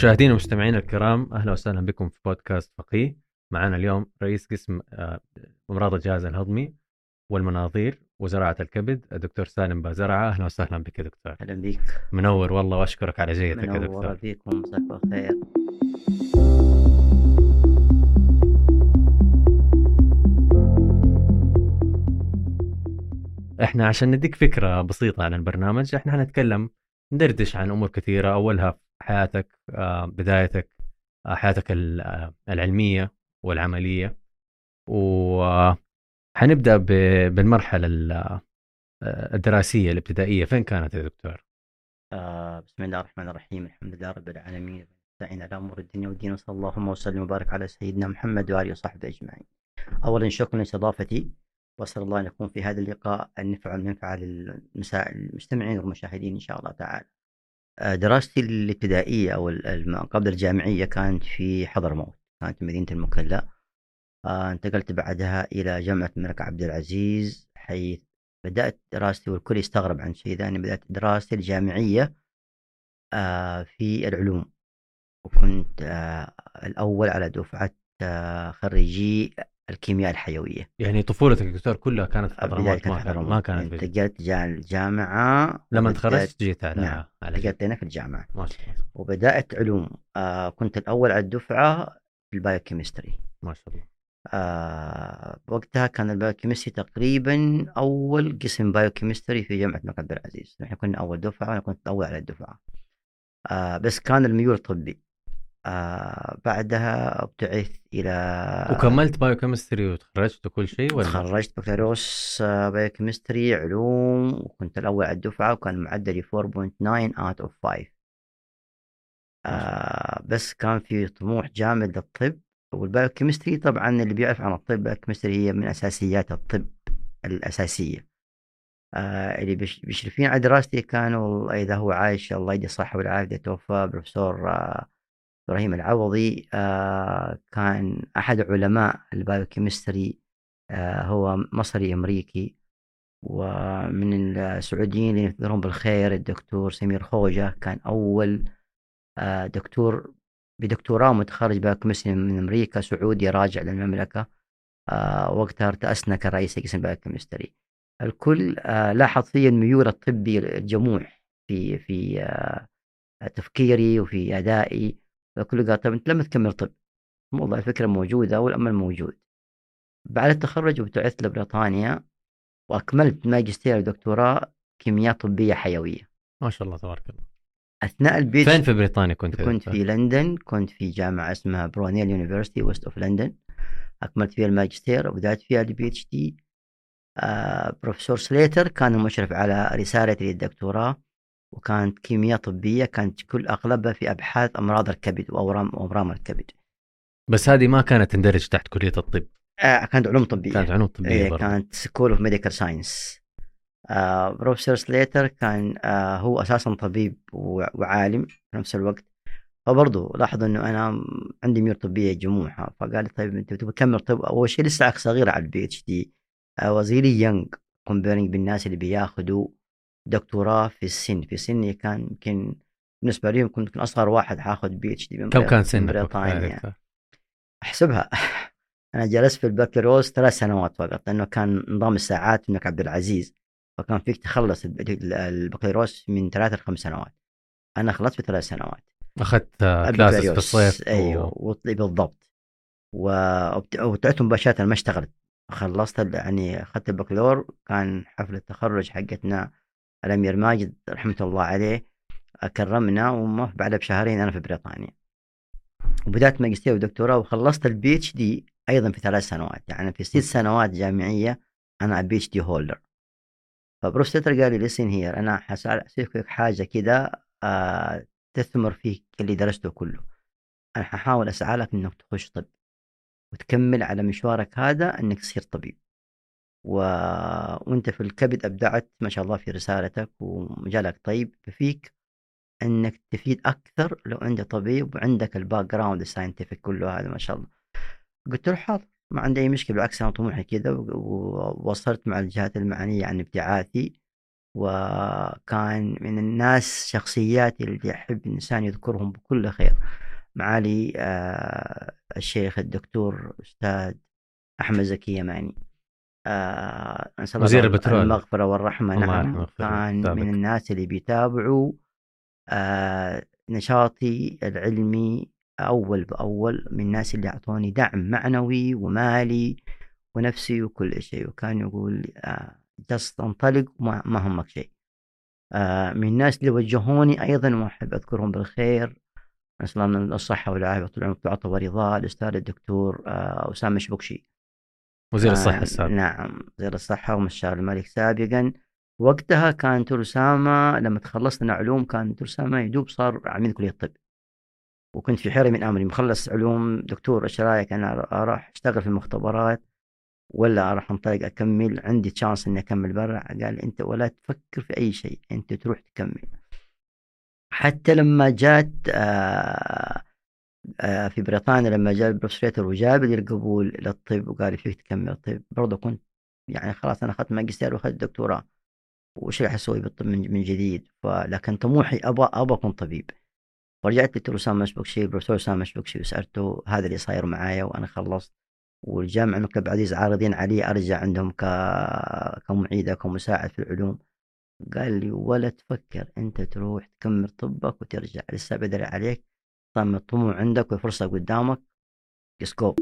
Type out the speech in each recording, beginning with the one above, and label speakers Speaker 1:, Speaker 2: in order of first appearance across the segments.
Speaker 1: مشاهدينا ومستمعينا الكرام أهلا وسهلا بكم في بودكاست فقيه. معنا اليوم رئيس قسم آه، أمراض الجهاز الهضمي والمناظير وزراعة الكبد الدكتور سالم بازرعة. أهلا وسهلا بك يا دكتور.
Speaker 2: أهلا بك
Speaker 1: منور والله وأشكرك على جيتك يا
Speaker 2: منور
Speaker 1: دكتور.
Speaker 2: بكم مساك الخير
Speaker 1: إحنا عشان نديك فكرة بسيطة عن البرنامج إحنا هنتكلم ندردش عن أمور كثيرة. أولها حياتك آه، بدايتك آه، حياتك آه، العلمية والعملية وحنبدا بالمرحلة ال- الدراسية الابتدائية فين كانت يا دكتور؟
Speaker 2: بسم الله الرحمن الرحيم الحمد لله رب العالمين نستعين على أمور الدنيا والدين وصلى اللهم وسلم وبارك على سيدنا محمد وآله وصحبه أجمعين. اولا شكرا لاستضافتي وأسأل الله أن يكون في هذا اللقاء النفع والمنفعه للمسا- المستمعين والمشاهدين إن شاء الله تعالى. آه دراستي الابتدائية أو ال- الم- قبل الجامعية كانت في حضرموت كانت في مدينة المكلا. آه انتقلت بعدها إلى جامعة الملك عبد العزيز حيث بدأت دراستي والكل يستغرب عن شيء ذا بدأت دراستي الجامعية آه، في العلوم وكنت الأول على دفعة خريجي الكيمياء الحيوية.
Speaker 1: يعني طفولتك دكتور كلها كانت في حضرموت ما
Speaker 2: حضرموت.
Speaker 1: ما كانت في
Speaker 2: انتقلت جا الجامعة
Speaker 1: لما تخرجت جيت على
Speaker 2: نعم، انتقلت هنا في الجامعة.
Speaker 1: ما شاء الله.
Speaker 2: وبدأت علوم. آه، كنت الأول على الدفعة في ال biochemistry
Speaker 1: ما شاء الله.
Speaker 2: آه وقتها كان ال biochemistry تقريبا أول قسم biochemistry في جامعة الملك عبد العزيز. نحن كنا أول دفعة وأنا كنت الأول على الدفعة. آه بس كان الميول طبي. آه بعدها ابتعث إلى
Speaker 1: وكملت biochemistry وتخرجت وكل شيء ولا؟
Speaker 2: تخرجت بكالوريوس آه، biochemistry علوم وكنت الأول على الدفعة وكان معدلي 4.9 out of 5 آه بس كان في طموح جامد للطب. وال biochemistry طبعا اللي بيعرف عن الطب ال biochemistry هي من أساسيات الطب الأساسية. آه اللي بيش- بيشرفين على دراستي كانوا إذا هو عايش الله يدي الصحة والعافية توفى بروفيسور آه إبراهيم العوضي آه كان أحد علماء ال biochemistry آه هو مصري أمريكي ومن السعوديين اللي نذكرهم بالخير الدكتور سمير خوجة كان أول آه، دكتور بدكتوراه متخرج biochemistry من أمريكا سعودي راجع للمملكة آه، وقتها ارتأسنا كرئيس قسم biochemistry. الكل لاحظ في الميول الطبي الجموح في في تفكيري وفي أدائي. الكل قال طب أنت لما تكمل طب؟ والله الفكرة موجودة والأمل موجود. بعد التخرج ابتعثت لبريطانيا وأكملت ماجستير ودكتوراه كيمياء طبية حيوية.
Speaker 1: ما شاء الله تبارك الله.
Speaker 2: أثناء البيت
Speaker 1: فين في بريطانيا كنت
Speaker 2: كنت؟ في؟ لندن كنت في جامعة اسمها Brunel University West of London أكملت فيها الماجستير وبدأت فيها ال PhD بروفيسور سليتر كان المشرف على رسالتي للدكتوراه وكانت كيمياء طبية كانت كل أغلبها في أبحاث أمراض الكبد وأورام وأورام الكبد.
Speaker 1: بس هذه ما كانت تندرج تحت كلية الطب.
Speaker 2: آه كانت علوم طبية.
Speaker 1: كانت علوم طبية
Speaker 2: إيه
Speaker 1: برضه
Speaker 2: كانت school of medical science بروفيسور سليتر كان آه هو أساسا طبيب وعالم في نفس الوقت. فبرضه لاحظ إنه أنا عندي ميول طبية جموحه فقال لي طيب أنت تبغى تكمل طب أول شيء لسه صغيره على ال PhD وزي very young comparing بالناس اللي بياخذوا دكتوراه في السن. في سني كان يمكن بالنسبة لي كنت أصغر واحد حاخذ PhD من
Speaker 1: كم كان سنك؟
Speaker 2: بريطانيا.
Speaker 1: دكتور؟
Speaker 2: أحسبها. أنا جلست في البكالوريوس ثلاث سنوات فقط لأنه كان نظام الساعات في الملك عبد العزيز فكان فيك تخلص الب- البكالوريوس من ثلاث لخمس سنوات. أنا خلصت في ثلاث سنوات.
Speaker 1: أخذت classes في
Speaker 2: البكالوريوس.
Speaker 1: الصيف
Speaker 2: أيوه
Speaker 1: و...
Speaker 2: بالضبط. و- وبت- وابتعدت مباشره ما اشتغلت. خلصت يعني أخذت البكالور كان حفله التخرج حقتنا الامير ماجد رحمة الله عليه كرمنا وما بعدها بشهرين أنا في بريطانيا. وبدأت ماجستير ودكتوراه وخلصت ال PhD أيضا في ثلاث سنوات يعني في ست سنوات جامعية أنا PhD holder فبروفيسور قال لي listen here أنا حسألك حاجة كده آه تثمر فيك اللي درسته كله. أنا ححاول أسعى لك إنك تخش طب وتكمل على مشوارك هذا إنك تصير طبيب. و... وأنت في الكبد أبدعت ما شاء الله في رسالتك ومجالك طيب فيك إنك تفيد أكثر لو انت طبيب وعندك ال background ال scientific كله هذا ما شاء الله. قلت له حاضر ما عندي أي مشكلة بالعكس أنا طموحي كذا ووصلت مع الجهات المعنية عن ابتعاثي وكان من الناس شخصيات اللي أحب الإنسان يذكرهم بكل خير. معالي آه الشيخ الدكتور أستاذ أحمد زكي يماني. آه
Speaker 1: وزير البترول.
Speaker 2: المغفرة والرحمة
Speaker 1: الله
Speaker 2: نعم. كان. من الناس اللي بيتابعوا آه نشاطي العلمي أول بأول من الناس اللي أعطوني دعم معنوي ومالي ونفسي وكل شيء وكان يقول آه جس انطلق وما ما همك شيء آه من الناس اللي وجهوني أيضا وأحب أذكرهم بالخير نسأل الله من الصحة والعافية طول العمر والعطا ورضاه الأستاذ الدكتور آه أسامة شبكشي
Speaker 1: وزير الصحة السابق.
Speaker 2: نعم وزير الصحة ومستشار الملك سابقا. وقتها كان دكتور أسامة لما تخلصنا علوم كان دكتور أسامة يدوب صار عميد كلية الطب. وكنت في حيرة من أمري مخلص علوم دكتور إيش رأيك؟ أنا أروح أشتغل في المختبرات ولا أروح أنطلق أكمل؟ عندي تشانس إني أكمل برا. قال أنت ولا تفكر في أي شيء أنت تروح تكمل. حتى لما جات آه في بريطانيا لما جاء البروفيسور وجاب لي القبول للطب وقال لي فيك تكمل طب. برضه كنت يعني خلاص أنا أخذت ماجستير وأخذت دكتوراه. وش راح أسوي بالطب من, جديد؟ فلكن طموحي أبغى أبغى أكون طبيب. فرجعت للدكتور أسامة مشبكشي البروفيسور أسامة مشبكشي وسألته هذا اللي صاير معايا وأنا خلصت. والجامعة المكتب عزيز عارضين علي أرجع عندهم ك... كمعيد كمساعد في العلوم. قال لي ولا تفكر أنت تروح تكمل طبك وترجع. لسه بدري عليك. طالما الطموح عندك وفرصة قدامك. سكوب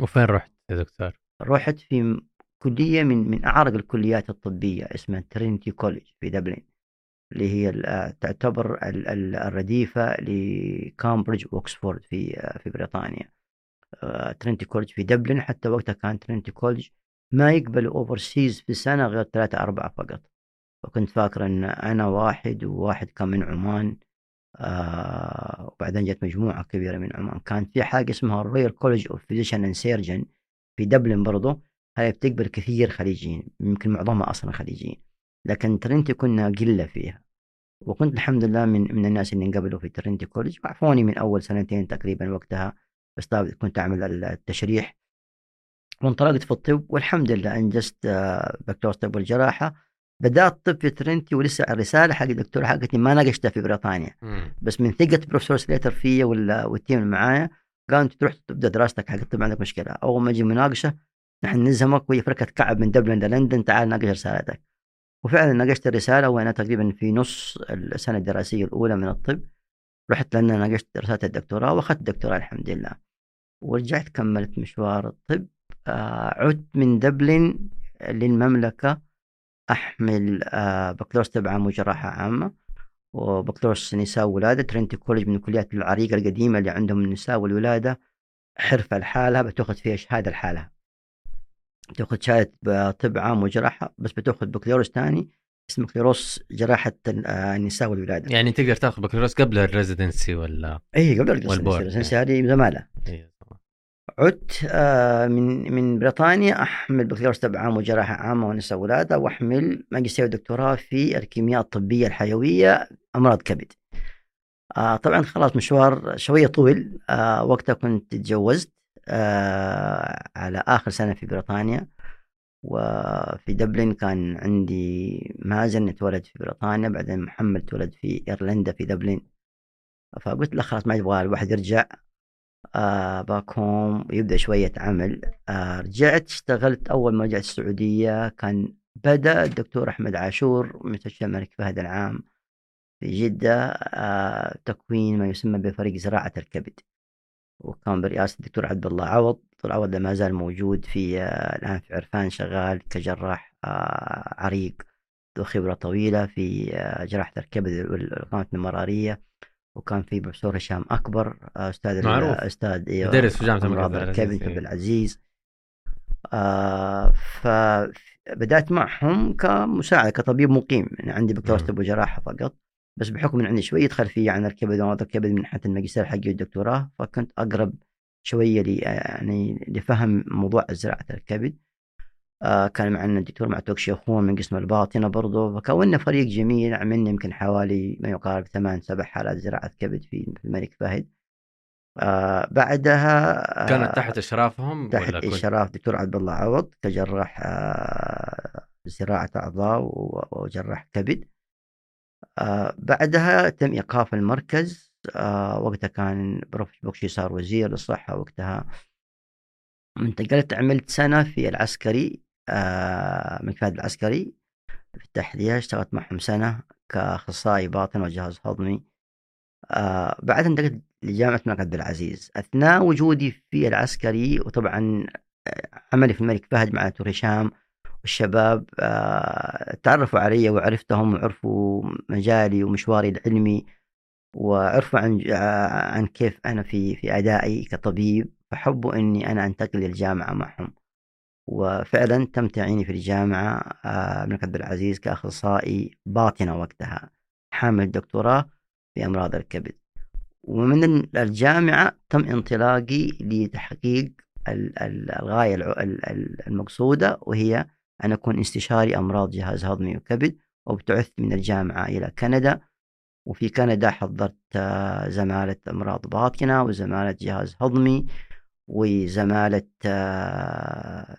Speaker 1: وفين رحت يا دكتور؟
Speaker 2: رحت في كلية من من أعرق الكليات الطبية اسمها Trinity College في دبلن اللي هي آه، تعتبر ال- ال- الرديفة لكامبريدج وأكسفورد في آه، في بريطانيا. Trinity College في دبلن حتى وقتها كان Trinity College ما يقبل overseas في السنة غير ثلاثة أربعة فقط. وكنت فاكر أن أنا واحد وواحد كان من عمان آه وبعدين جت مجموعة كبيرة من عمان. كان في حاجة اسمها ال Royal College of Physician and Surgeon في دبلن برضو. هاي بتقبل كثير خليجيين يمكن معظمها أصلا خليجيين. لكن Trinity كنا قلة فيها. وكنت الحمد لله من من الناس اللي انقبلوا في Trinity College وأعفوني من أول سنتين تقريبا وقتها. بس كنت أعمل التشريح. وانطلقت في الطب والحمد لله أنجزت آه، بكالوريوس طب والجراحة. بدأت طب في Trinity ولسه الرسالة حق الدكتوراه حقتي ما ناقشتها في بريطانيا. بس من ثقة بروفيسور سليتر فيا وال team اللي معايا قال انت تروح تبدا دراستك حق الطب ما عندك مشكلة. أول ما يجي مناقشة نحن نلزمك وهي فرقة كعب من دبلن لندن تعال ناقش رسالتك. وفعلا ناقشت الرسالة وأنا تقريبا في نص السنة الدراسية الأولى من الطب. رحت لندن ناقشت رسالة الدكتوراه وأخذت الدكتوراه الحمد لله. ورجعت كملت مشوار الطب. آه عدت من دبلن للمملكة أحمل آه بكالوريوس طب عام وجراحه عامة وبكالوريوس نساء وولادة Trinity College من الكليات العريقة القديمة اللي عندهم النساء والولادة. حرفة لحالها بتأخذ فيها شهادة لحالها. تاخذ شهادة طب عام وجراحة بس بتأخذ بكالوريوس ثاني اسمه بكالوريوس جراحة آه، النساء والولادة.
Speaker 1: يعني تقدر تأخذ بكالوريوس قبل ال residency ولا
Speaker 2: اي قبل
Speaker 1: وال
Speaker 2: board. ال residency هذه زمالة.
Speaker 1: إيه،.
Speaker 2: عدت آه، من من بريطانيا أحمل بكالوريوس طب عام وجراحة عامة ونساء وولادة وأحمل ماجستير ودكتوراه في الكيمياء الطبية الحيوية أمراض كبد. آه طبعا خلاص مشوار شوية طويل آه وقتها كنت تجوزت على آخر سنة في بريطانيا. وفي دبلن كان عندي مازن اتولد في بريطانيا بعدين محمد اتولد في إيرلندا في دبلن. فقلت له خلاص ما يبغى الواحد يرجع. آه باك هوم ويبدأ شوية عمل. آه رجعت اشتغلت أول ما رجعت السعودية كان بدأ الدكتور أحمد عاشور مستشفى الملك فهد العام في جدة. آه، تكوين ما يسمى بفريق زراعة الكبد وكان برئاسة الدكتور عبد الله عوض. الدكتور عوض ما زال موجود في آه، الآن في عرفان شغال كجراح آه، عريق ذو خبرة طويلة في جراحة الكبد والقناة المرارية وكان في بروفيسور هشام أكبر آه، أستاذ ال-
Speaker 1: معروف.
Speaker 2: أستاذ إيوه،
Speaker 1: يدرس في جامعة الملك عبد العزيز،.
Speaker 2: عبد العزيز آه فبدأت معهم كمساعد كطبيب مقيم يعني عندي بكالوريوس. طب وجراحة فقط بس بحكم إن عندي شوية خلفيه عن الكبد ومرض الكبد من ناحيه الماجستير حقي والدكتوراه فكنت أقرب شوية لي يعني لفهم موضوع زراعة الكبد آه كان معنا الدكتور معتوق شيخون من قسم الباطنة برضه فكونا فريق جميل عملنا يمكن حوالي ما يقارب ثمان سبع حالات زراعة كبد في الملك فهد. آه بعدها
Speaker 1: كانت تحت إشرافهم
Speaker 2: تحت
Speaker 1: ولا
Speaker 2: إشراف دكتور عبد الله عوض كجراح آه زراعة أعضاء وجراح كبد. آه بعدها تم إيقاف المركز. آه وقتها كان بروفيسور بوكشي صار وزير للصحة. وقتها انتقلت عملت سنة في العسكري. آه الكفاءة العسكري في التحلية اشتغلت معهم سنة كأخصائي باطن وجهاز هضمي. آه بعدها انتقلت لجامعة الملك عبد العزيز. أثناء وجودي في العسكري وطبعا آه، عملي في الملك فهد مع دكتور هشام والشباب تعرفوا علي وعرفتهم وعرفوا مجالي ومشواري العلمي وعرفوا عن عن كيف أنا في في أدائي كطبيب فحبوا إني أنا أنتقل للجامعة معهم. وفعلا تم تعييني في الجامعة آه، الملك عبد العزيز كأخصائي باطنة وقتها حامل دكتوراه في أمراض الكبد. ومن الجامعة تم انطلاقي لتحقيق ال- ال- الغاية المقصودة وهي أن أكون استشاري أمراض جهاز هضمي وكبد وابتعثت من الجامعة إلى كندا. وفي كندا حضرت آه، زمالة أمراض باطنة وزمالة جهاز هضمي. وزمالة آه،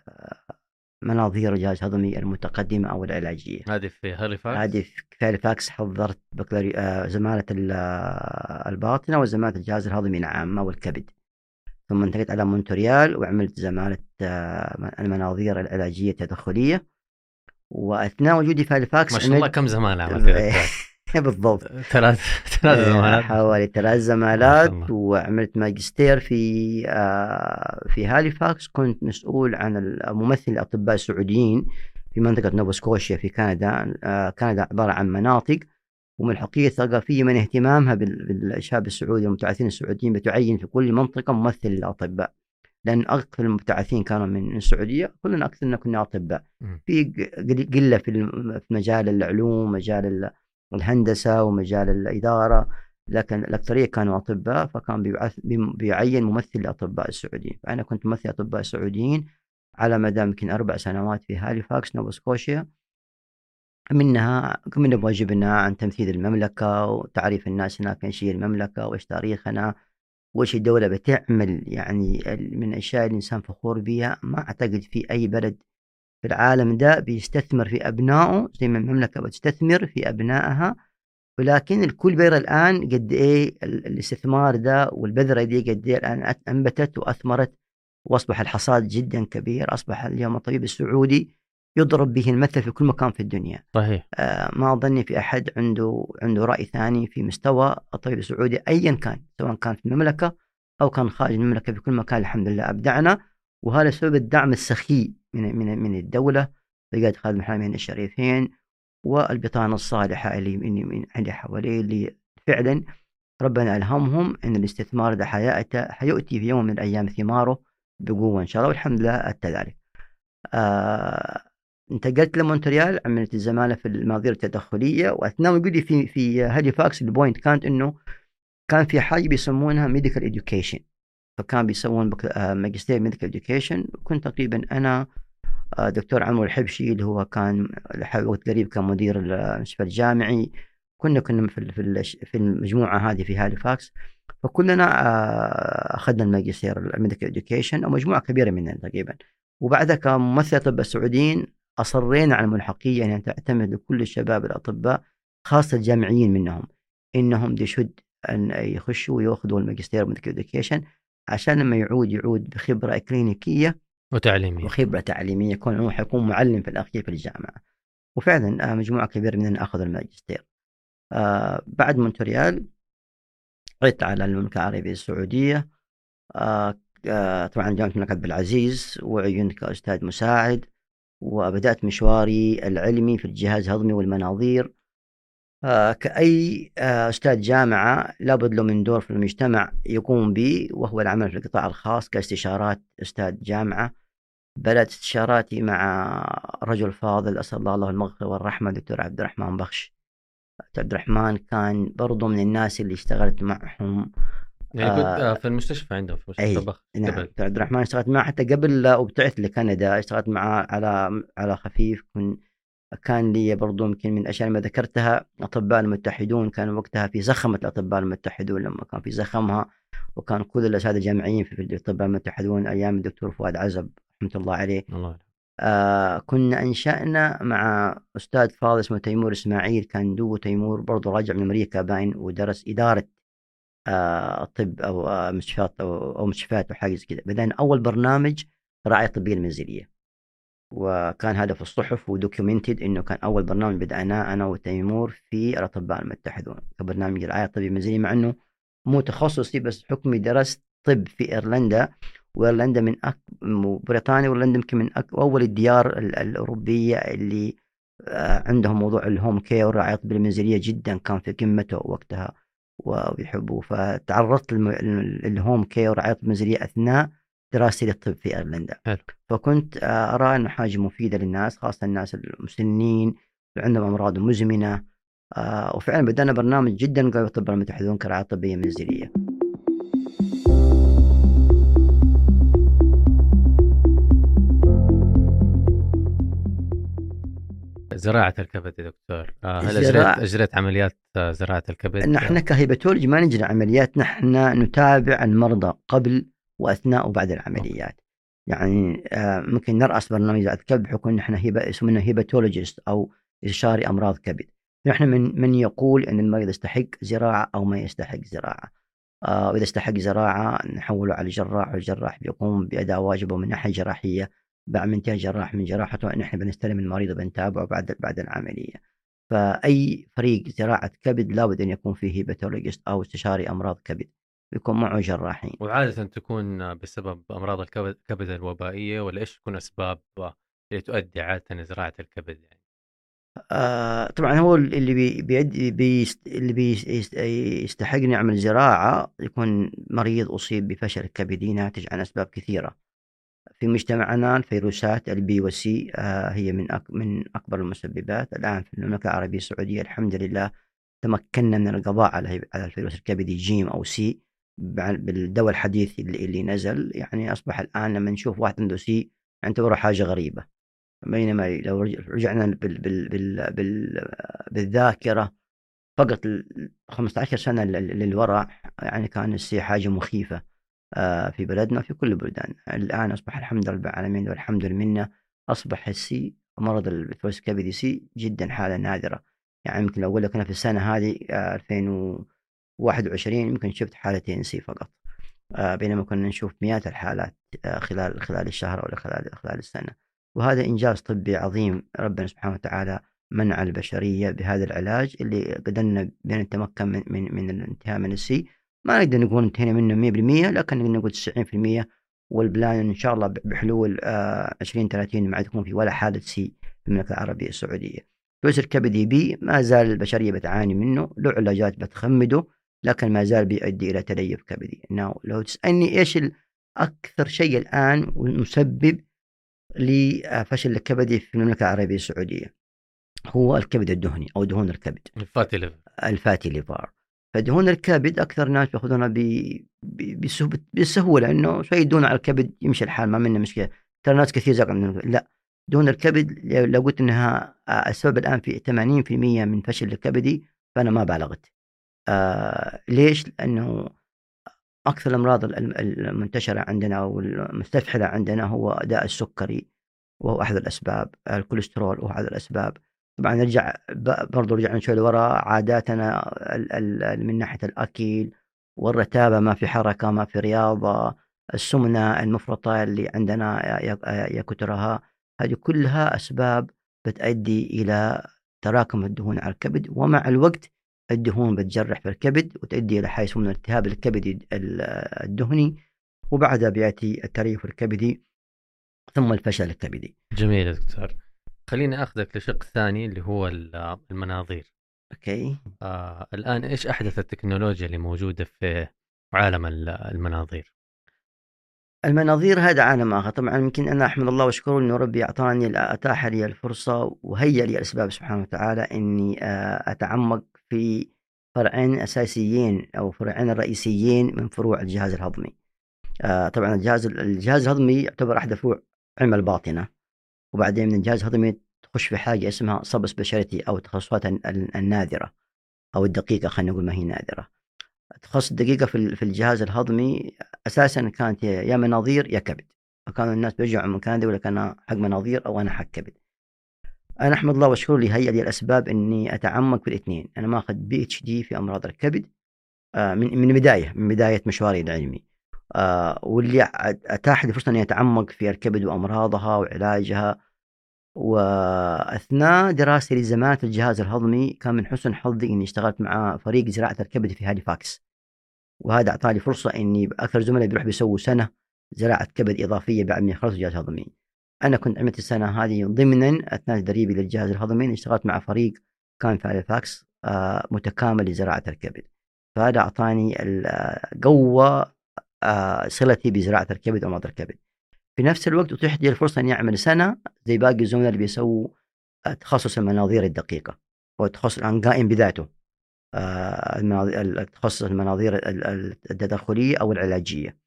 Speaker 2: مناظير الجهاز الهضمي المتقدمة أو العلاجية.
Speaker 1: هذه في هاليفاكس؟
Speaker 2: هذه في هاليفاكس حضرت بكالوري... آه، زمالة ال- آه، الباطنة وزمالة الجهاز الهضمي العامة والكبد. ثم انتقلت على مونتريال وعملت زمالة المناظير العلاجية التدخلية. وأثناء وجودي في هاليفاكس
Speaker 1: ما شاء الله كم زمالة عملت
Speaker 2: بالضبط.
Speaker 1: ثلاث ثلاث زمالات.
Speaker 2: حوالي ثلاث
Speaker 1: ما
Speaker 2: زمالات. وعملت ماجستير في آه، في هاليفاكس. كنت مسؤول عن ممثل الأطباء السعوديين في منطقة نوفاسكوشيا في كندا. آه، كندا عبارة عن مناطق ومن الحقيقة الثقافية من اهتمامها بال- بالشعب السعودي والمبتعثين السعوديين. بتعين في كل منطقة ممثل للأطباء. لأن أكثر المبتعثين كانوا من السعودية كلنا أكثرنا كنا أطباء.
Speaker 1: مم.
Speaker 2: في ق- قلة في الم- في مجال العلوم مجال ال- الهندسة ومجال الإدارة لكن الأكثرية كانوا أطباء فكان بيبعث بيعين ممثل للأطباء السعوديين. فأنا كنت ممثل أطباء السعوديين على مدى يمكن أربع سنوات في هاليفاكس نوفا سكوشيا. منها كنا بواجبنا عن تمثيل المملكة وتعريف الناس هناك إيش هي المملكة وإيش تاريخنا وإيش الدولة بتعمل يعني من الأشياء اللي الإنسان فخور بها ما أعتقد في أي بلد في العالم ده بيستثمر في أبنائه زي ما المملكة بتستثمر في أبنائها. ولكن الكل بيرى الآن قد إيه ال- الاستثمار ده والبذرة دي قد إيه الآن أنبتت وأثمرت وأصبح الحصاد جدا كبير أصبح اليوم الطبيب السعودي يضرب به المثل في كل مكان في الدنيا.
Speaker 1: صحيح.
Speaker 2: آه، ما أظني في أحد عنده عنده رأي ثاني في مستوى الطبيب السعودي أيا كان سواء كان في المملكة أو كان خارج المملكة في كل مكان الحمد لله أبدعنا. وهذا سبب الدعم السخي من من من الدولة بقيادة خالد محمد الشريفين والبطانة الصالحة اللي من اللي حواليه اللي فعلا ربنا ألهمهم أن الاستثمار ده حيأتي حيؤتي في يوم من الأيام ثماره بقوة إن شاء الله والحمد لله أتى ذلك. آه انتقلت لمونتريال عملت الزمالة في المناظير التدخلية وأثناء وجودي في في هاليفاكس ال point كانت إنه كان في حاجة بيسمونها medical education فكان بيسوون آه، ماجستير medical education كنت تقريبا أنا دكتور عمرو الحبشي اللي هو كان وقت قريب كان مدير المستشفى الجامعي. كنا كنا في في ال- في المجموعة هذه في هاليفاكس. فكلنا آه، أخذنا الماجستير ال medical education أو مجموعة كبيرة مننا تقريبا. وبعدها كممثل أطباء السعوديين أصرينا على الملحقية أن تعتمد لكل الشباب الأطباء خاصة الجامعيين منهم إنهم they should أن يخشوا ويأخذوا الماجستير medical education عشان لما يعود يعود بخبرة كلينيكية
Speaker 1: وتعليمي
Speaker 2: وخبرة تعليمية يكون هو حيكون معلم في الأخير في الجامعة. وفعلا آه، مجموعة كبيرة مننا أخذوا الماجستير. آه، بعد مونتريال عدت على المملكة العربية السعودية. آه، طبعا جامعة الملك عبد العزيز وعينت كأستاذ مساعد. وبدأت مشواري العلمي في الجهاز الهضمي والمناظير. كأي آه، أستاذ جامعة لابد له من دور في المجتمع يقوم به وهو العمل في القطاع الخاص كاستشارات أستاذ جامعة. بدأت استشاراتي مع رجل فاضل أسأل الله له المغفرة والرحمة دكتور عبد الرحمن بخش. عبد الرحمن كان برضو من الناس اللي اشتغلت معهم.
Speaker 1: يعني كنت
Speaker 2: آه،
Speaker 1: آه، في المستشفى عندهم في مستشفى بخ
Speaker 2: نعم.
Speaker 1: قبل.
Speaker 2: عبد الرحمن اشتغلت معه حتى قبل لا أبتعث لكندا. اشتغلت معه على على خفيف كن كان لي برضو يمكن من الأشياء اللي ما ذكرتها الأطباء المتحدون كانوا وقتها في زخمة الأطباء المتحدون لما كان في زخمها وكان كل الأساتذة الجامعيين في الطب المتحدون أيام الدكتور فؤاد عزب رحمة الله عليه.
Speaker 1: الله
Speaker 2: آه كنا أنشأنا مع أستاذ فاضل اسمه تيمور إسماعيل كان دوبه تيمور برضه راجع من أمريكا باين ودرس إدارة آه طب أو آه مستشفيات أو أو مستشفيات أو حاجة زي كذا بدأنا أول برنامج رعاية طبية المنزلية. وكان هذا في الصحف و documented إنه كان أول برنامج بدأناه أنا وتيمور في الأطباء المتحدون. كبرنامج رعايه طبيه منزليه مع إنه مو تخصصي بس بحكم إني درست طب في إيرلندا وإيرلندا من أك... بريطانيا وإيرلندا يمكن من أك... أول الديار الأوروبية اللي آه، عندهم موضوع ال home care والرعاية الطبية المنزلية جدا كان في قمته وقتها ويحبوه فتعرضت لل home care والرعاية المنزلية أثناء دراستي للطب في ايرلندا
Speaker 1: حلو.
Speaker 2: فكنت آه، أرى انه حاجة مفيدة للناس خاصة الناس المسنين اللي عندهم أمراض مزمنة آه، وفعلا بدأنا برنامج جدا قوي طب المتحدون كرعاية طبية منزلية
Speaker 1: زراعة الكبد يا دكتور آه، هل أجريت, أجريت عمليات زراعة الكبد؟
Speaker 2: نحن ك hepatology ما نجري عمليات نحن نتابع المرضى قبل وأثناء وبعد العمليات. يعني آه، ممكن نرأس برنامج زراعة الكبد بحكم نحن هيبا اسمنا hepatologist أو استشاري أمراض كبد. نحن من من يقول أن المريض يستحق زراعة أو ما يستحق زراعة. وإذا استحق زراعة نحوله على الجراح والجراح بيقوم بأداء واجبه من ناحية جراحية بعد انتهى جراح من جراحته نحن بنستلم المريض وبنتابعه بعد بعد العملية. فأي فريق زراعة كبد لابد أن يكون فيه هيباتولوجيست أو استشاري أمراض كبد. يكون معه جراحين.
Speaker 1: وعاده تكون بسبب أمراض الكبد الوبائية ولا إيش تكون أسباب اللي تؤدي عاده لزراعة الكبد يعني؟
Speaker 2: آه طبعا هو اللي بي بيدي بي اللي بيستحق نعمل زراعة يكون مريض أصيب بفشل كبدي ناتج عن أسباب كثيرة. في مجتمعنا الفيروسات ال B وال C آه، هي من من أكبر المسببات الآن في المملكة العربية السعودية الحمد لله تمكنا من القضاء على على الفيروس الكبدي جيم أو C بالدواء الحديث اللي, اللي نزل يعني أصبح الآن لما نشوف واحد عنده C نعتبره حاجة غريبة. بينما لو رجعنا بال بال بال بال بالذاكرة فقط 15 سنة للوراء يعني كان ال C حاجة مخيفة آه، في بلدنا وفي كل البلدان. الآن أصبح الحمد لله رب العالمين والحمد لله أصبح ال C مرض الفيروس الكبدي C جدا حالة نادرة. يعني يمكن لو أقول لك أنا في السنة هذه آه، 2000 21 يمكن شفت حالتين C فقط. آه، بينما كنا نشوف مئات الحالات آه، خلال خلال الشهر أو خلال خلال السنة. وهذا إنجاز طبي عظيم ربنا سبحانه وتعالى منّ ع البشرية بهذا العلاج اللي قدرنا بنتمكن نتمكن من من, من الانتهاء من ال C. ما نقدر نقول انتهينا منه 100% لكن نقدر نقول 90% وال plan إن شاء الله بحلول آه، 20 30 ما عاد يكون في ولا حالة C في المملكة العربية السعودية. فيروس الكبدي B ما زال البشرية بتعاني منه له علاجات بتخمده. لكن ما زال بيؤدي إلى تليف كبدي. لو تسألني إيش أكثر شيء الآن مسبب لفشل الكبدي في المملكة العربية السعودية هو الكبد الدهني أو دهون الكبد.
Speaker 1: الفاتي ليفر.
Speaker 2: الفاتي ليفر. فدهون الكبد أكثر ناس يأخذونها بسهولة انه شوي دهون على الكبد يمشي الحال ما منه مشكلة ترى ناس كثير زق لا دهون الكبد لو قلت إنها السبب الآن في 80% من فشل الكبدي فأنا ما بالغت آه ليش؟ لأنه أكثر الأمراض المنتشرة عندنا أو المستفحله عندنا هو داء السكري وهو أحد الأسباب الكوليسترول وهو أحد الأسباب طبعا نرجع برضو رجعنا شوي لورا عاداتنا من ناحية الأكل والرتابة ما في حركة ما في رياضة السمنة المفرطة اللي عندنا يا كثرها هذه كلها أسباب بتؤدي إلى تراكم الدهون على الكبد ومع الوقت الدهون بتجرح في الكبد وتؤدي إلى حاجة من الالتهاب الكبدي الدهني وبعدها بيأتي التليف الكبدي ثم الفشل الكبدي.
Speaker 1: جميل دكتور. خليني آخذك لشق ثاني اللي هو المناظير
Speaker 2: okay
Speaker 1: آه الآن إيش أحدث التكنولوجيا اللي موجودة في عالم المناظير
Speaker 2: المناظير هذا عالم آخر طبعا يمكن أنا أحمد الله وأشكره إنه ربي أعطاني أتاح لي الفرصة وهيأ لي الأسباب سبحانه وتعالى إني آه، أتعمق في فرعين أساسيين أو فرعين رئيسيين من فروع الجهاز الهضمي. آه، طبعا الجهاز الجهاز الهضمي يعتبر أحد فروع علم الباطنة وبعدين من الجهاز الهضمي تخش في حاجة اسمها subspecialty أو التخصصات النادرة أو الدقيقة خلينا نقول ما هي نادرة. تخصص دقيقة في في الجهاز الهضمي أساسا كانت يا مناظير يا كبد فكانوا الناس بيرجعوا من كندا يقول لك أنا حق مناظير أو أنا حق كبد أنا أحمد الله وأشكره اللي هيأ لي الأسباب إني أتعمق في الاثنين. أنا ماخذ PhD في أمراض الكبد آه، من من بداية من بداية مشواري العلمي. آه، واللي أتاح لي فرصة إني أتعمق في الكبد وأمراضها وعلاجها. وأثناء دراستي لزمالة الجهاز الهضمي كان من حسن حظي أني اشتغلت مع فريق زراعة الكبد في هاليفاكس وهذا أعطاني فرصة أني أكثر زملاء بيروح بيسووا سنة زراعة كبد إضافية بعد ما يخلصوا الجهاز الهضمي أنا كنت عملت السنة هذه ضمنا أثناء تدريبي للجهاز الهضمي اشتغلت مع فريق كان في هاليفاكس آه، متكامل لزراعة الكبد. فهذا أعطاني قوة آه، صلتي بزراعة الكبد وأمراض الكبد. في نفس الوقت أتيحت لي الفرصة إني أعمل سنة زي باقي الزملاء اللي بيسووا تخصص المناظير الدقيقة هو التخصص الآن قائم بذاته آه، تخصص المناظير التدخلية أو العلاجية.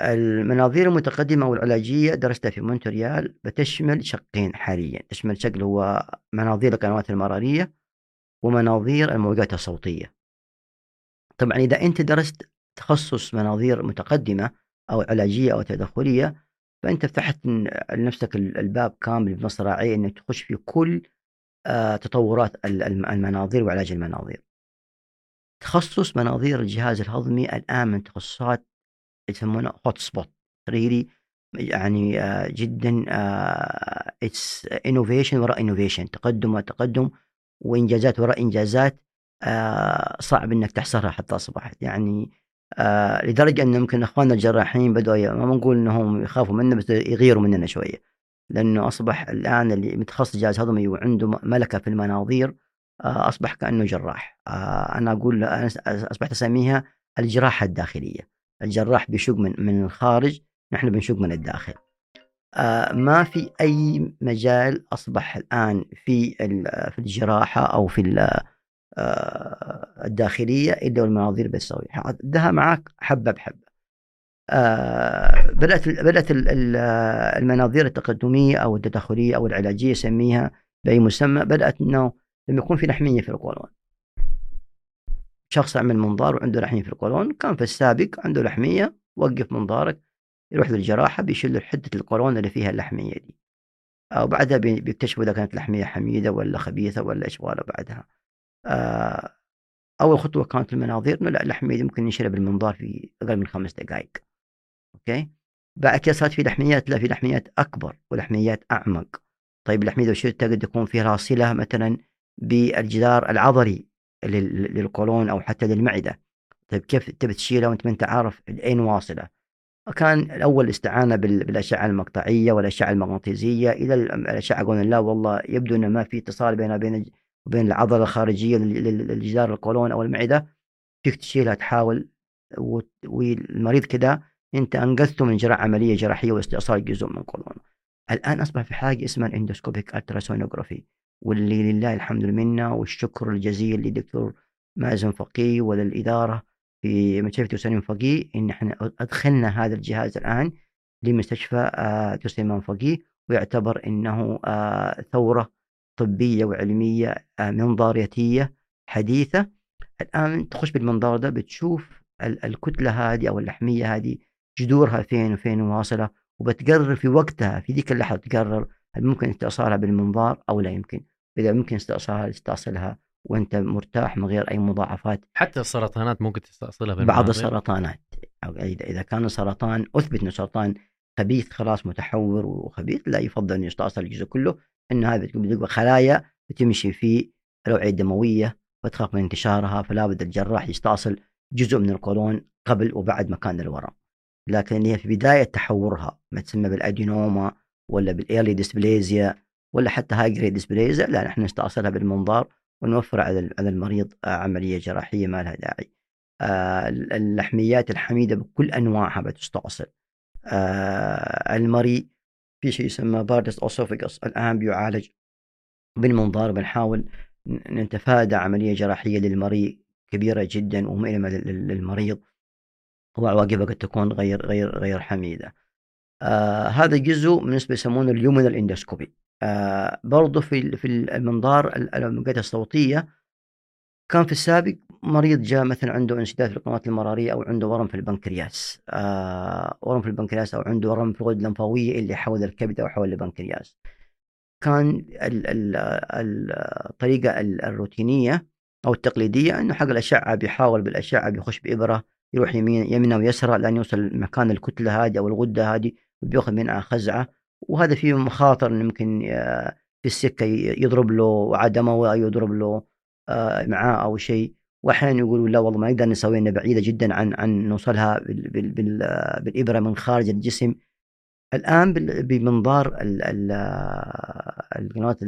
Speaker 2: المناظير المتقدمة أو العلاجية درستها في مونتريال بتشمل شقين حاليا. تشمل شق هو مناظير القنوات المرارية ومناظير الموجات الصوتية. طبعا إذا أنت درست تخصص مناظير متقدمة أو علاجية أو تدخلية فأنت فتحت لنفسك الباب كامل بمصراعيه أنك تخش في كل آه، تطورات المناظير وعلاج المناظير. تخصص مناظير الجهاز الهضمي الآن من تخصصات يسمونها hot spot really يعني آه، جدا it's آه، innovation وراء innovation تقدم وتقدم وإنجازات وراء إنجازات صعب إنك تحصرها حتى أصبحت. يعني آه لدرجة انه يمكن إخواننا الجراحين بدوا ما بنقول إنهم يخافوا منا بس يغيروا مننا شوية. لأنه أصبح الآن اللي متخصص جهاز هضمي وعنده ملكة في المناظير آه أصبح كأنه جراح. آه أنا أقول أنا أصبحت أسميها الجراحة الداخلية. الجراح بيشق من من الخارج نحن بنشق من الداخل. آه ما في أي مجال أصبح الآن في في الجراحة أو في آه، الداخلية إلا والمناظير بتسوي. عدها معك حبة بحبة. آه، بدأت بدأت المناظير التقدمية أو التدخليه أو العلاجية سميها بأي مسمى بدأت إنه لما يكون في لحمية في القولون. شخص عمل منظار وعنده لحمية في القولون كان في السابق عنده لحمية وقف منظارك يروح للجراحة بيشيل حده القولون اللي فيها اللحمية دي. أو بعدها بيكتشفوا إذا كانت لحمية حميدة ولا خبيثة ولا إيش بعدها. آه، أول خطوة كانت المناظير إنه لا اللحمية ممكن نشيلها بالمنظار في أقل من خمس دقائق okay؟ بعد كده صارت في لحميات لا في لحميات أكبر ولحميات أعمق. طيب اللحمية لو شلتها قد يكون فيها صله مثلا بالجدار العضلي؟ للقولون أو حتى للمعدة. طيب كيف تبي تشيلها وأنت ما أنت عارف اين واصلة؟ كان الأول استعانه بالأشعة المقطعية والأشعة المغناطيسية إلى الأشعة قلنا لا والله يبدو إنه ما في اتصال بين بين وبين العضلة الخارجية للجدار القولون أو المعدة. فيك تشيلها تحاول؟ والمريض كده أنت أنقذته من جراحة عملية جراحية واستئصال جزء من قولونه. الآن أصبح في حاجة اسمها ال endoscopic ultrasonography واللي لله الحمد منا والشكر الجزيل للدكتور مازن فقيه وللإدارة في مستشفى د. سليمان فقيه. إن إحنا أدخلنا هذا الجهاز الآن لمستشفى آه، د. سليمان فقيه ويعتبر إنه آه، ثورة طبية وعلمية آه، منظاريتية حديثة. الآن تخش بالمنظار ده بتشوف الكتلة هذه أو اللحمية هذه جذورها فين وفين واصلة وبتقرر في وقتها في ذيك اللحظة تقرر هل ممكن استئصالها بالمنظار أو لا يمكن؟ إذا ممكن استئصالها تستأصلها وأنت مرتاح من غير أي مضاعفات.
Speaker 1: حتى السرطانات ممكن تستأصلها
Speaker 2: بالمنظار بعض السرطانات. إذا كان السرطان أثبت إنه سرطان خبيث خلاص متحور وخبيث لا يفضل انه يستأصل الجزء كله انه هذه بتبقى خلايا بتمشي في الاوعيه الدمويه وتخاف من انتشارها فلا بد الجراح يستأصل جزء من القولون قبل وبعد مكان الورم. لكن هي في بداية تحورها ما تسمى بال adenoma ولا بال early dysplasia ولا حتى high grade dysplasia لا نحن نستأصلها بالمنظار ونوفر على على المريض آه، عملية جراحية ما لها داعي. آه، اللحميات الحميدة بكل أنواعها بتستأصل. آه، المريء في شيء يسمى Barrett's esophagus الآن بيعالج بالمنظار بنحاول نتفادى عملية جراحية للمريء كبيرة جدا ومؤلمة للمريض وعواقبها قد تكون غير غير غير حميدة. آه هذا جزء بالنسبة يسمونه ال luminal endoscopy. آه برضه في في المنظار الموجات الصوتية كان في السابق مريض جاء مثلا عنده انسداد في القنوات المرارية أو عنده ورم في البنكرياس. آه ورم في البنكرياس أو عنده ورم في الغدة اللمفاوية اللي حول الكبد أو حول البنكرياس. كان ال ال ال الطريقة الروتينية أو التقليدية إنه حق الأشعة بيحاول بالأشعة بيخش بإبرة يروح يمين يمنى ويسرى لأن يوصل مكان الكتلة هذه أو الغدة هذه. وبياخذ منها خزعة وهذا فيه مخاطر ممكن آه، في السكة يضرب له عدمه أو يضرب له آه، معاه أو شيء. واحيانا يقولوا لا والله ما نقدر نسوي إنها بعيدة جدا عن عن نوصلها بالإبرة من خارج الجسم. الآن بمنظار القنوات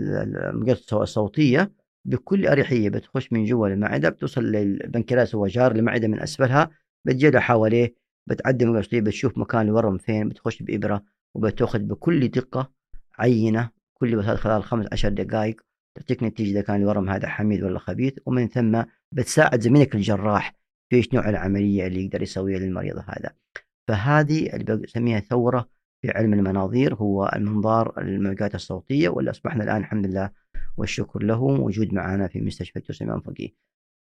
Speaker 2: الصوتية بكل أريحية بتخش من جوا المعدة بتوصل للبنكرياس هو جار المعدة من أسفلها بتجي حواليه. بتعدي من بتشوف مكان الورم فين بتخش بإبرة وبتأخذ بكل دقة عينة كل خلال خمس عشر دقائق تعطيك نتيجة إذا كان الورم هذا حميد ولا خبيث ومن ثم بتساعد زميلك الجراح في إيش نوع العملية اللي يقدر يسويها للمريض هذا فهذه اللي بسميها ثورة في علم المناظير هو المنظار الموجات الصوتية واللي أصبحنا الآن الحمد لله والشكر له موجود معنا في مستشفى سليمان فقيه.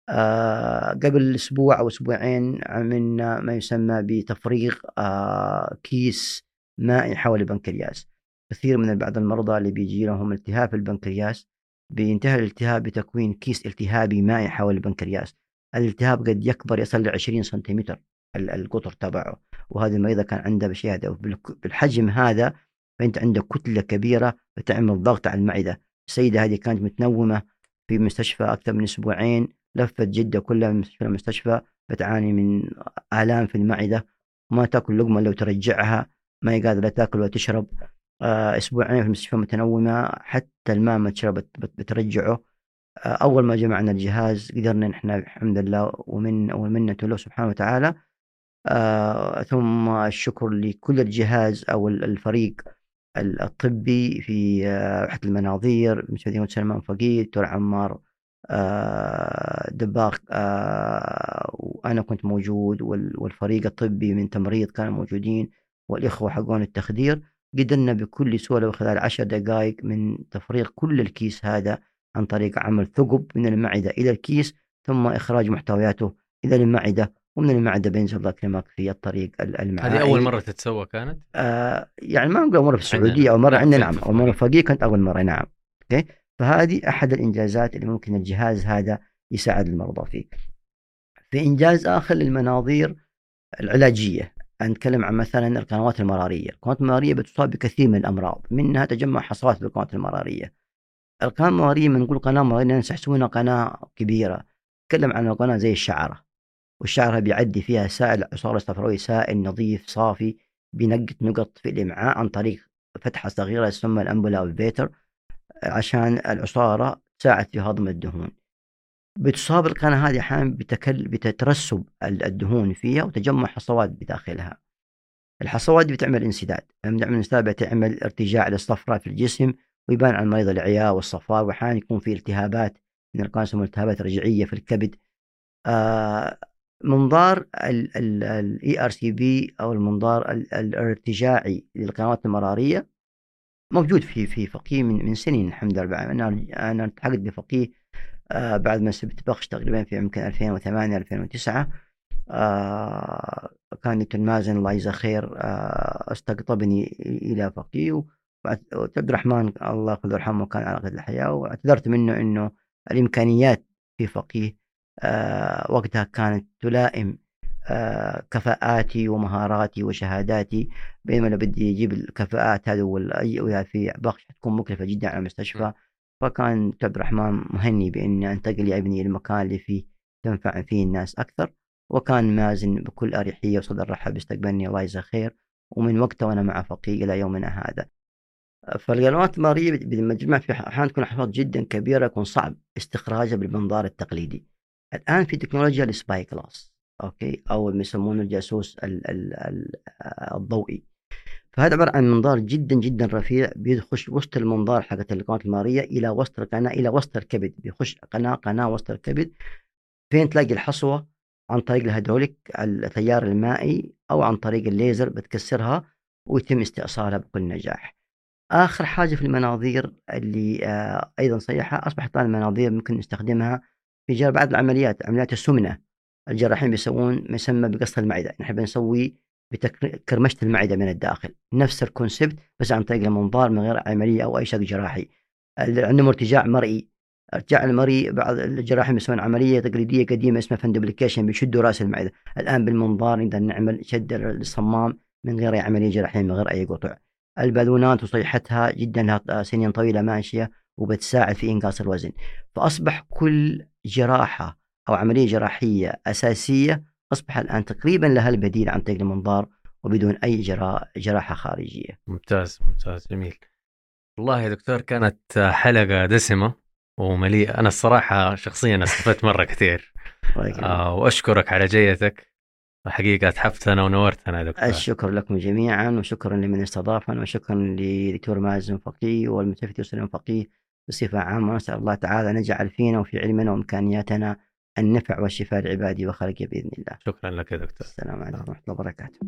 Speaker 2: آه قبل أسبوع أو أسبوعين عملنا ما يسمى بتفريغ آه كيس مائي حول البنكرياس. كثير من بعض المرضى اللي بيجي لهم التهاب في البنكرياس بينتهي الالتهاب بتكوين كيس التهابي مائي حول البنكرياس الالتهاب قد يكبر يصل ل 20 سنتيمتر القطر تبعه وهذه المريضة كان عندها هذا بالحجم هذا فأنت عندك كتلة كبيرة بتعمل ضغط على المعدة. السيدة هذه كانت متنومة في مستشفى أكثر من أسبوعين لفت جدة كلها من مستشفى لمستشفى بتعاني من آلام في المعدة ما تأكل لقمة لو ترجعها ما هي قادرة تأكل ولا تشرب. آه، أسبوعين في المستشفى متنومة حتى الماء ما تشرب بترجعه. آه، أول ما جمعنا الجهاز قدرنا نحن الحمد لله ومن ومنة له سبحانه وتعالى. آه ثم الشكر لكل الجهاز أو الفريق الطبي في آه وحده المناظير مستشفى سلمان فقيه دكتور عمار دباغ آه وأنا كنت موجود والفريق الطبي من تمريض كانوا موجودين والإخوة حقون التخدير. قدرنا بكل سهولة خلال عشر دقائق من تفريغ كل الكيس هذا عن طريق عمل ثقب من المعدة إلى الكيس ثم إخراج محتوياته إلى المعدة ومن المعدة بينزل الله يكرمك في الطريق المعائي
Speaker 1: هذه أول مرة تتسوى كانت؟
Speaker 2: آه يعني ما نقول مرة في السعودية أو مرة عندنا نعم أو مرة فقيه كانت أول مرة نعم أوكي؟ فهذه أحد الإنجازات اللي ممكن الجهاز هذا يساعد المرضى فيه. في إنجاز آخر للمناظير العلاجية نتكلم عن مثلا القنوات المرارية. القنوات المرارية بتصاب بكثير من الأمراض منها تجمع حصوات في القنوات المرارية. القناة المرارية من نقول قناة مرارية نحسبونها قناة كبيرة. نتكلم عن القناة زي الشعرة. والشعرة بيعدي فيها سائل عصارة صفراوي سائل نظيف صافي بينقط نقط في الإمعاء عن طريق فتحة صغيرة تسمى ال ampulla of Vater عشان العصارة تساعد في هضم الدهون. بتصاب القناة هذه أحيانا بتكل بتترسب الدهون فيها وتجمع حصوات بداخلها. الحصوات بتعمل انسداد. لما تعمل انسداد بتعمل ارتجاع للصفراء في الجسم ويبان على المريض العياء والصفار وأحيانا يكون في التهابات من القناة اسمها التهابات رجعية في الكبد. آه منظار ال ERCP أو المنظار الارتجاعي للقنوات المرارية موجود في في فقيه من من سنين الحمد لله أنا أنا التحقت بفقيه آه بعد ما سبت بخش تقريبا في يمكن 2008 2009 آه كان دكتور مازن الله يجزاه خير آه استقطبني إلى فقيه. وعبد الرحمن الله يرحمه كان على قيد الحياة. واعتذرت منه إنه الإمكانيات في فقيه وقتها كانت تلائم كفاءاتي ومهاراتي وشهاداتي بينما لو بدي أجيب الكفاءات هذه في بخش تكون مكلفة جدا على المستشفى. فكان عبد الرحمن مهني بإني أنتقل يا ابني المكان اللي فيه تنفع فيه الناس أكثر وكان مازن بكل أريحية وصدر رحب استقبلني الله يجزاه خير ومن وقته وأنا مع فقيه إلى يومنا هذا. فالقنوات المارية بالمجمع في أحيانا تكون حصوات جدا كبيرة يكون صعب استخراجها بالمنظار التقليدي. الآن في تكنولوجيا ال SpyGlass okay أو يسمونه الجاسوس الضوئي. فهذا عبارة عن منظار جدا جدا رفيع بيخش وسط المنظار حقت القناة المارية إلى وسط القناة إلى وسط الكبد. بيخش قناة قناة وسط الكبد. فين تلاقي الحصوة؟ عن طريق الهيدروليك التيار المائي أو عن طريق الليزر بتكسرها ويتم استئصالها بكل نجاح. آخر حاجة في المناظير اللي آه أيضا صيحة أصبحت الآن المناظير ممكن نستخدمها في جرا- بعض العمليات عمليات السمنة. الجراحين بيسوون ما يسمى بقص المعدة. نحن بنسوي بكرمشه المعدة من الداخل. نفس ال concept بس عن طريق المنظار من غير عملية أو أي شق جراحي. عندهم ارتجاع مريئي. ارتجاع المريئي بعض الجراحين بيسوون عملية تقليدية قديمة اسمها fundoplication بيشدوا رأس المعدة. الآن بالمنظار نقدر نعمل شد الصمام من غير أي عملية جراحية من غير أي قطع. البالونات وصيحتها جدا لها سنين طويلة ماشية وبتساعد في إنقاص الوزن. فأصبح كل جراحة أو عملية جراحية أساسية أصبح الآن تقريبا لها البديل عن طريق المنظار وبدون أي جرا- جراحة خارجية.
Speaker 1: ممتاز ممتاز جميل. والله يا دكتور كانت حلقة دسمة ومليئة. أنا الصراحة شخصيا استفدت مرة كثير. آه وأشكرك على جيتك. الحقيقة أتحفتنا ونورتنا يا دكتور.
Speaker 2: الشكر لكم جميعا وشكرا لمن استضافنا وشكرا لدكتور مازن فقيه والمتفتي وسلم فقيه بصفة عامة. ونسأل الله تعالى أن يجعل فينا وفي علمنا وإمكانياتنا النفع والشفاء لعباده وخلقه بإذن الله.
Speaker 1: شكرا لك يا دكتور.
Speaker 2: السلام عليكم ورحمة الله وبركاته.